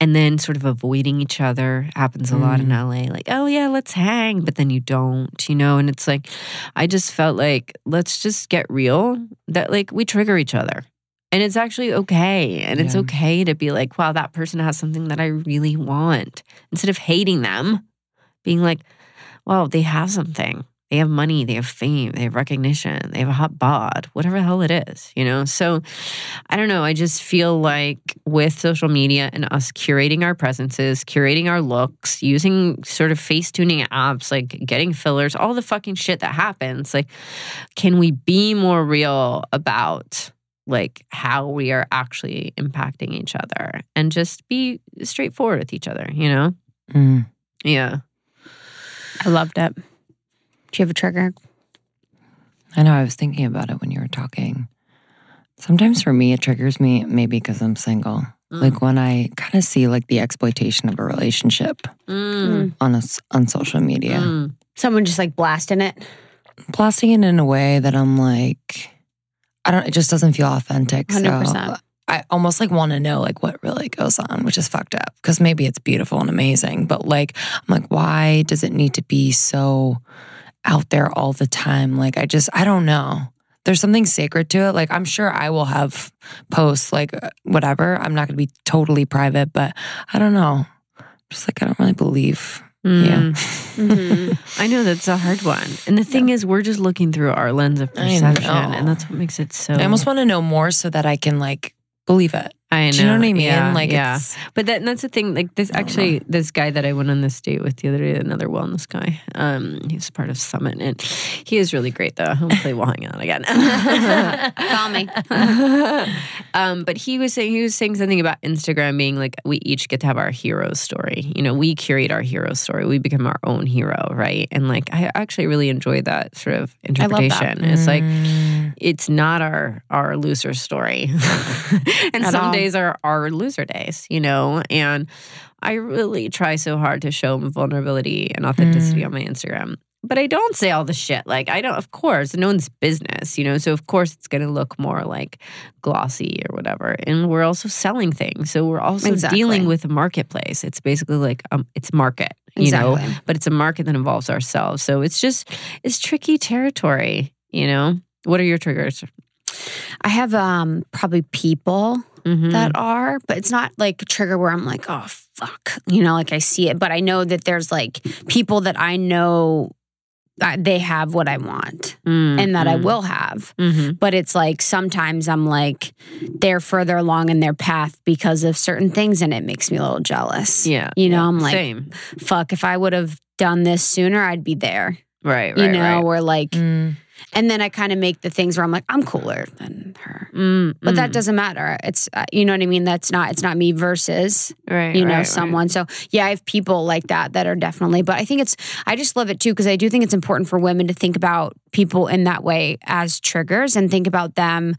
and then sort of avoiding each other? Happens a lot in mm. LA. Like, oh yeah, let's hang, but then you don't, you know? And it's like, I just felt like, let's just get real that like we trigger each other. And it's actually okay. And it's okay to be like, wow, that person has something that I really want. Instead of hating them, being like, wow, they have something. They have money, they have fame, they have recognition, they have a hot bod, whatever the hell it is, you know? So I don't know. I just feel like with social media and us curating our presences, curating our looks, using sort of face tuning apps, like getting fillers, all the fucking shit that happens, like, can we be more real about like how we are actually impacting each other and just be straightforward with each other, you know? Mm. Yeah. I loved it. Do you have a trigger? I know. I was thinking about it when you were talking. Sometimes for me, it triggers me maybe because I'm single. Mm. Like when I kind of see like the exploitation of a relationship Mm. on us on social media, Mm. Someone just like blasting it. blasting it in a way that I'm like, I don't. It just doesn't feel authentic. So 100%. I almost like want to know like what really goes on, which is fucked up. Because maybe it's beautiful and amazing, but like I'm like, why does it need to be so out there all the time? Like I just I don't know. There's something sacred to it. Like I'm sure I will have posts like uh, whatever. I'm not going to be totally private, but I don't know. Just like I don't really believe. Yeah. Mm. Mhm. I know that's a hard one. And the thing is, we're just looking through our lens of perception. And that's what makes it so. I almost want to know more so that I can like believe it. I know. Do you know what I mean? Yeah, like yeah. it's But that, that's the thing. Like this, actually, this guy that I went on this date with the other day, another wellness guy. Um, he's part of Summit, and he is really great. Though hopefully we'll hang out again. Call me. um, but he was saying he was saying something about Instagram being like we each get to have our hero story. You know, we curate our hero story. We become our own hero, right? And like I actually really enjoy that sort of love that. interpretation. It's like Mm. It's not our our loser story. And At some all. days are our loser days you know? And i really try so hard to show vulnerability and authenticity Mm. on my instagram. But i don't say all the shit. Like i don't of course no one's business you know? So of course it's going to look more like glossy or whatever. And we're also selling things. So we're also Exactly. dealing with a marketplace. It's basically like um it's market you know? But it's a market that involves ourselves. So it's just it's tricky territory you know what are your triggers I have um probably people Mhm. that are, but it's not like a trigger where I'm like, oh fuck, you know, like I see it, but I know that there's like people that I know that they have what I want Mm, and that I mm, will have. mhm. But it's like sometimes I'm like they're further along in their path because of certain things and it makes me a little jealous. Yeah, You know, yeah. I'm like, same, Fuck, if I would have done this sooner, I'd be there. right, right, you know, right. or like Mm. And then I kind of make the things where I'm like, I'm cooler than her. Mm, But that mm. doesn't matter. It's uh, you know what I mean. That's not. It's not me versus right, you know right, right. someone. So yeah, I have people like that that are definitely. But I think it's. I just love it too because I do think it's important for women to think about people in that way as triggers and think about them,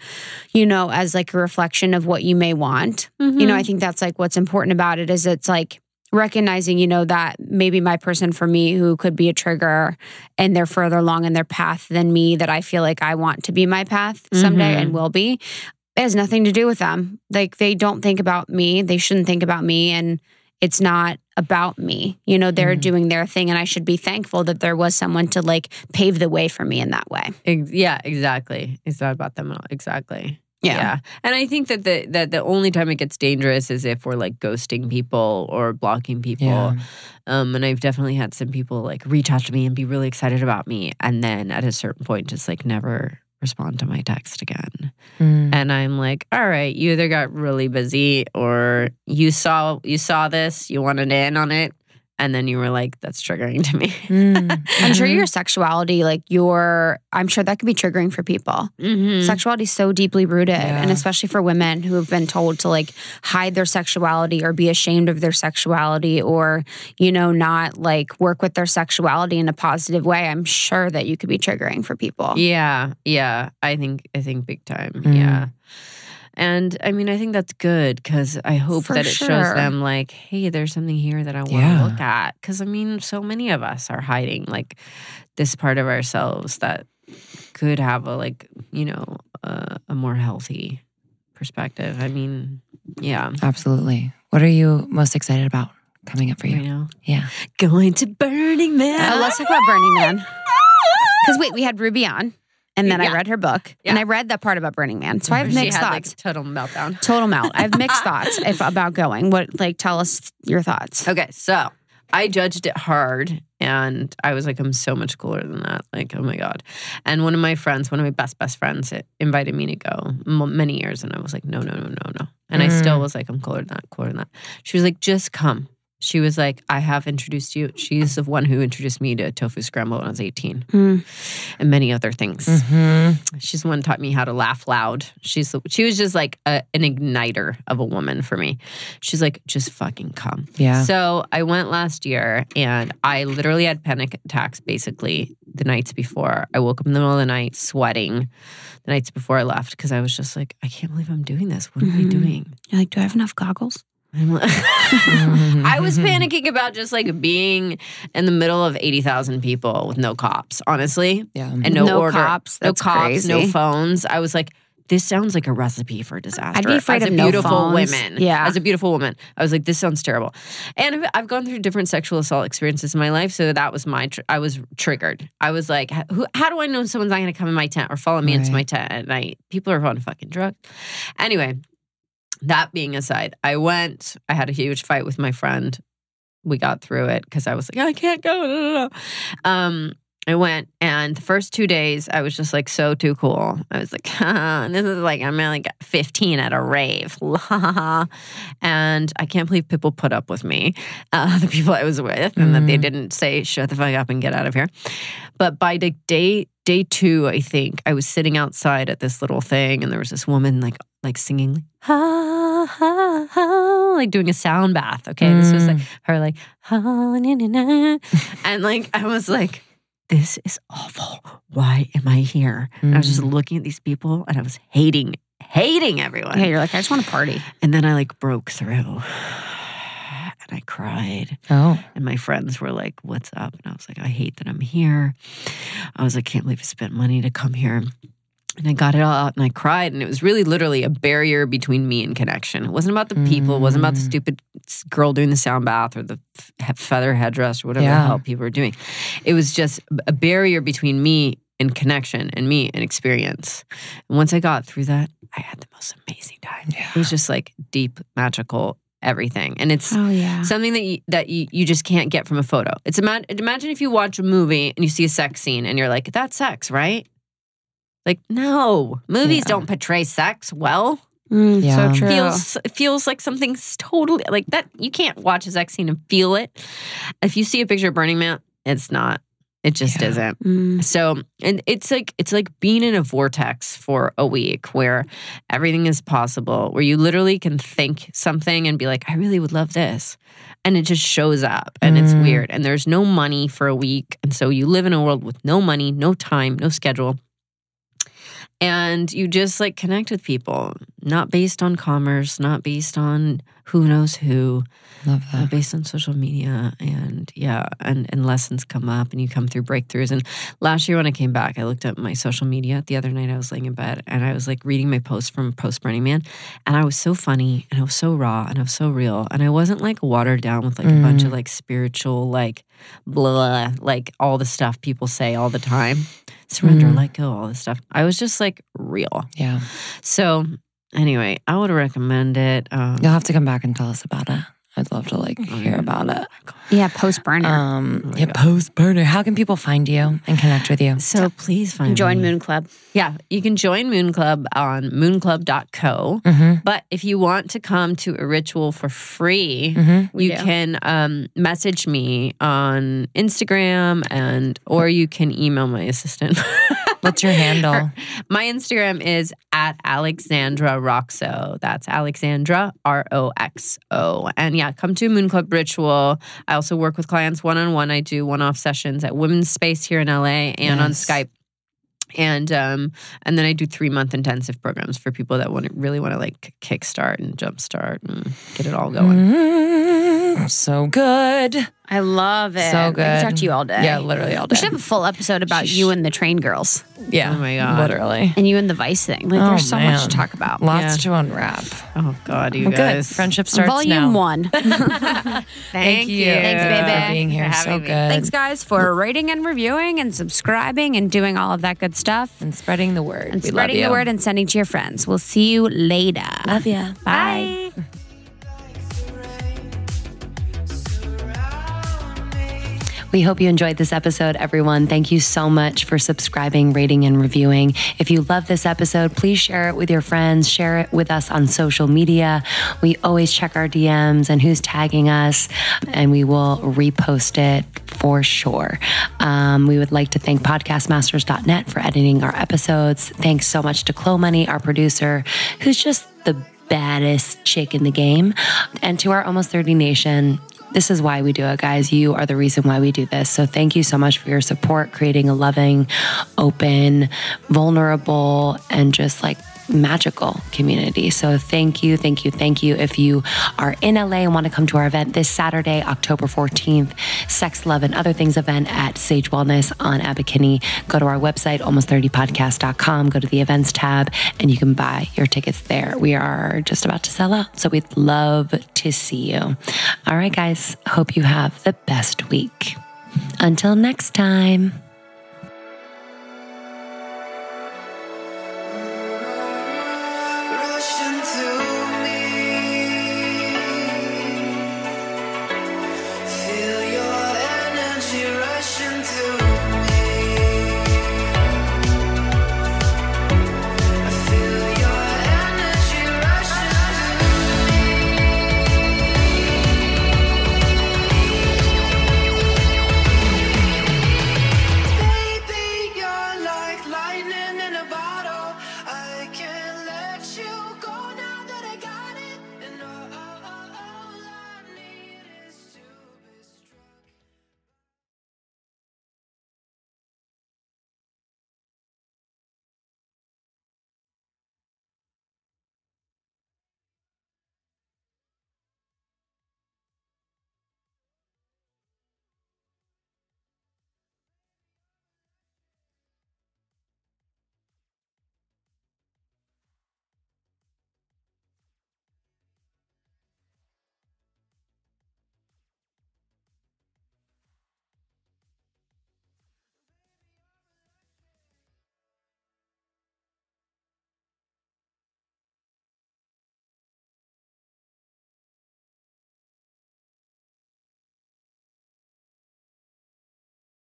you know, as like a reflection of what you may want. You know. I think that's like what's important about it is it's like recognizing, you know, that maybe my person for me who could be a trigger and they're further along in their path than me that I feel like I want to be my path someday Mhm. and will be. It has nothing to do with them. Like they don't think about me. They shouldn't think about me and it's not about me. You know, they're Mhm. doing their thing and I should be thankful that there was someone to like pave the way for me in that way. Yeah, exactly. It's not about them at all. Exactly. Yeah. yeah. And I think that the that the only time it gets dangerous is if we're like ghosting people or blocking people. Yeah. Um, and I've definitely had some people like reach out to me and be really excited about me, and then at a certain point, just like never respond to my text again. Mm. And I'm like, all right, you either got really busy or you saw you saw this, you wanted in on it, and then you were like, that's triggering to me. Mm. I'm sure Mhm. your sexuality, like your, I'm sure that could be triggering for people. Mhm. Sexuality is so deeply rooted, Yeah. and especially for women who have been told to like hide their sexuality or be ashamed of their sexuality or, you know, not like work with their sexuality in a positive way. I'm sure that you could be triggering for people. Yeah, yeah. I think I think big time. Mm. Yeah. And I mean, I think that's good because I hope For that it shows them like, hey, there's something here that I want to Yeah. look at. Because I mean, so many of us are hiding like this part of ourselves that could have a like, you know, a, a more healthy perspective. I mean, yeah, Absolutely. What are you most excited about coming up for you you? know, Yeah. going to Burning Man. Uh, let's talk about Burning Man. Because wait, we had Ruby on, and then Yeah. I read her book, and I read that part about Burning Man. So I have mixed had thoughts. like total meltdown. Total melt. I have mixed thoughts if about going. What like tell us your thoughts. Okay, so I judged it hard And I was like, I'm so much cooler than that. Like, oh my God. And one of my friends, one of my best, best friends, it invited me to go m- many years. And I was like, no, no, no, no, no. And I still mm. was like, I'm cooler than that, cooler than that. She was like, just come. She was like, I have introduced you. She's the one who introduced me to tofu scramble when I was 18 Mm. and many other things. Mm-hmm. She's the one who taught me how to laugh loud. She's the, she was just like a, an igniter of a woman for me. She's like, just fucking come. Yeah. So I went last year and I literally had panic attacks basically the nights before. I woke up in the middle of the night sweating the nights before I left because I was just like, I can't believe I'm doing this. What am I Mhm. doing? You're like, do I have enough goggles? I'm like- I was panicking about just like being in the middle of 80,000 people with no cops, honestly, Yeah. and no, No order, cops? no That's cops, no phones. I was like, this sounds like a recipe for disaster. I'd be afraid as of a beautiful phones. woman. Yeah. as a beautiful woman, I was like, this sounds terrible. And I've- I've gone through different sexual assault experiences in my life, so that was my. Tr- I was triggered. I was like, who, how do I know someone's not going to come in my tent or follow me into my tent at night? People are on fucking drugs. Anyway, that being aside, I went. I had a huge fight with my friend. We got through it because I was like, I can't go. No, no, no. Um, I went, and the first two days, I was just like so too cool. I was like, and this is like I'm like 15 at a rave, and I can't believe people put up with me, uh, the people I was with, and that they Mm. didn't say shut the fuck up and get out of here. But by the day day two, I think I was sitting outside at this little thing, and there was this woman like like singing ha ha ha, like doing a sound bath. Okay, this was like Mm. her like ha na, na, na. and like I was like, this is awful. Why am I here? And I was just Mm. looking at these people, and I was hating hating everyone. Yeah, you're like, I just want to party. And then I like broke through. And I cried. Oh. And my friends were like, What's up? And I was like, I hate that I'm here. I was like, Can't believe I spent money to come here. And I got it all out and I cried. And it was really literally a barrier between me and connection. It wasn't about the people. It wasn't about the Mm. stupid girl doing the sound bath or the f- feather headdress or whatever Yeah. the hell people were doing. It was just a barrier between me and connection and me and experience. And once I got through that, I had the most amazing time. Yeah. It was just like deep, magical, everything. And it's Oh yeah. something that you, that you, you just can't get from a photo. It's ima- imagine if you watch a movie and you see a sex scene and you're like, that's sex, right? Like, no, movies Yeah. don't portray sex well. Mm, Yeah. So true. Feels it feels like something's totally like that. You can't watch a sex scene and feel it. If you see a picture of Burning Man, it's not. It just Yeah. isn't. Mm. So, and it's like it's like being in a vortex for a week where everything is possible, where you literally can think something and be like, I really would love this. And it just shows up and it's Mm. weird. And there's no money for a week. And so you live in a world with no money, no time, no schedule. And you just like connect with people, not based on commerce, not based on who knows who, Love uh, based on social media. And yeah and and lessons come up and you come through breakthroughs. And last year when i came back i looked at my social media. The other night i was laying in bed and i was like reading my post from post burning man. And i was so funny and i was so raw and i was so real. And i wasn't like watered down with like a bunch of like spiritual like blah like all the stuff people say all the time surrender Mm. let go all this stuff i was just like real Yeah. so anyway i would recommend it um, You'll have to come back and tell us about it. I'd love to like hear about it. Yeah, post burner. Um, Oh yeah, God. post burner. How can people find you and connect with you? so please find Join me. Moon Club. Yeah, you can join Moon Club on moonclub.co. Mm-hmm. But if you want to come to a ritual for free, Mm-hmm. You do. can um, message me on Instagram and or you can email my assistant. What's your handle? my Instagram is at Alexandra Roxo. That's Alexandra R O X O. And yeah, come to Moon Club Ritual. I also work with clients one on one. I do one off sessions at Women's Space here in LA and on Skype. And um, and then I do three month intensive programs for people that want to really want to like kickstart and jumpstart and get it all going. Mm, so good. I love it. So I good. can talk to you all day. Yeah, literally all day. We should have a full episode about you and the train girls Yeah. Oh my God. Literally. and you and the Vice thing. Like, Oh, there's so much to oh, talk about. Lots to unwrap. Oh God, you Well, good. guys. Friendship starts Volume now. one. Thank, you. Thanks, baby. for being here. For So having me. good. Thanks, guys, for rating and reviewing and subscribing and doing all of that good stuff. And spreading the word. And we spreading love you. the word and sending to your friends. We'll see you later. Love ya. Bye. We hope you enjoyed this episode, everyone. Thank you so much for subscribing, rating, and reviewing. If you love this episode, please share it with your friends, share it with us on social media. We always check our DMs and who's tagging us, and we will repost it for sure. Um, we would like to thank podcastmasters.net for editing our episodes. Thanks so much to Chloe Money, our producer, who's just the baddest chick in the game. And to our Almost 30 Nation, this is why we do it, guys. You are the reason why we do this. So thank you so much for your support, creating a loving, open, vulnerable, and just like magical community. So thank you, thank you, thank you. If you are in LA and want to come to our event this Saturday, October 14th, Sex, Love, and Other Things event at Sage Wellness on Abercrombie, go to our website, almost30podcast.com, go to the events tab, and you can buy your tickets there. We are just about to sell out. So we'd love to see you. All right, guys. Hope you have the best week. Until next time.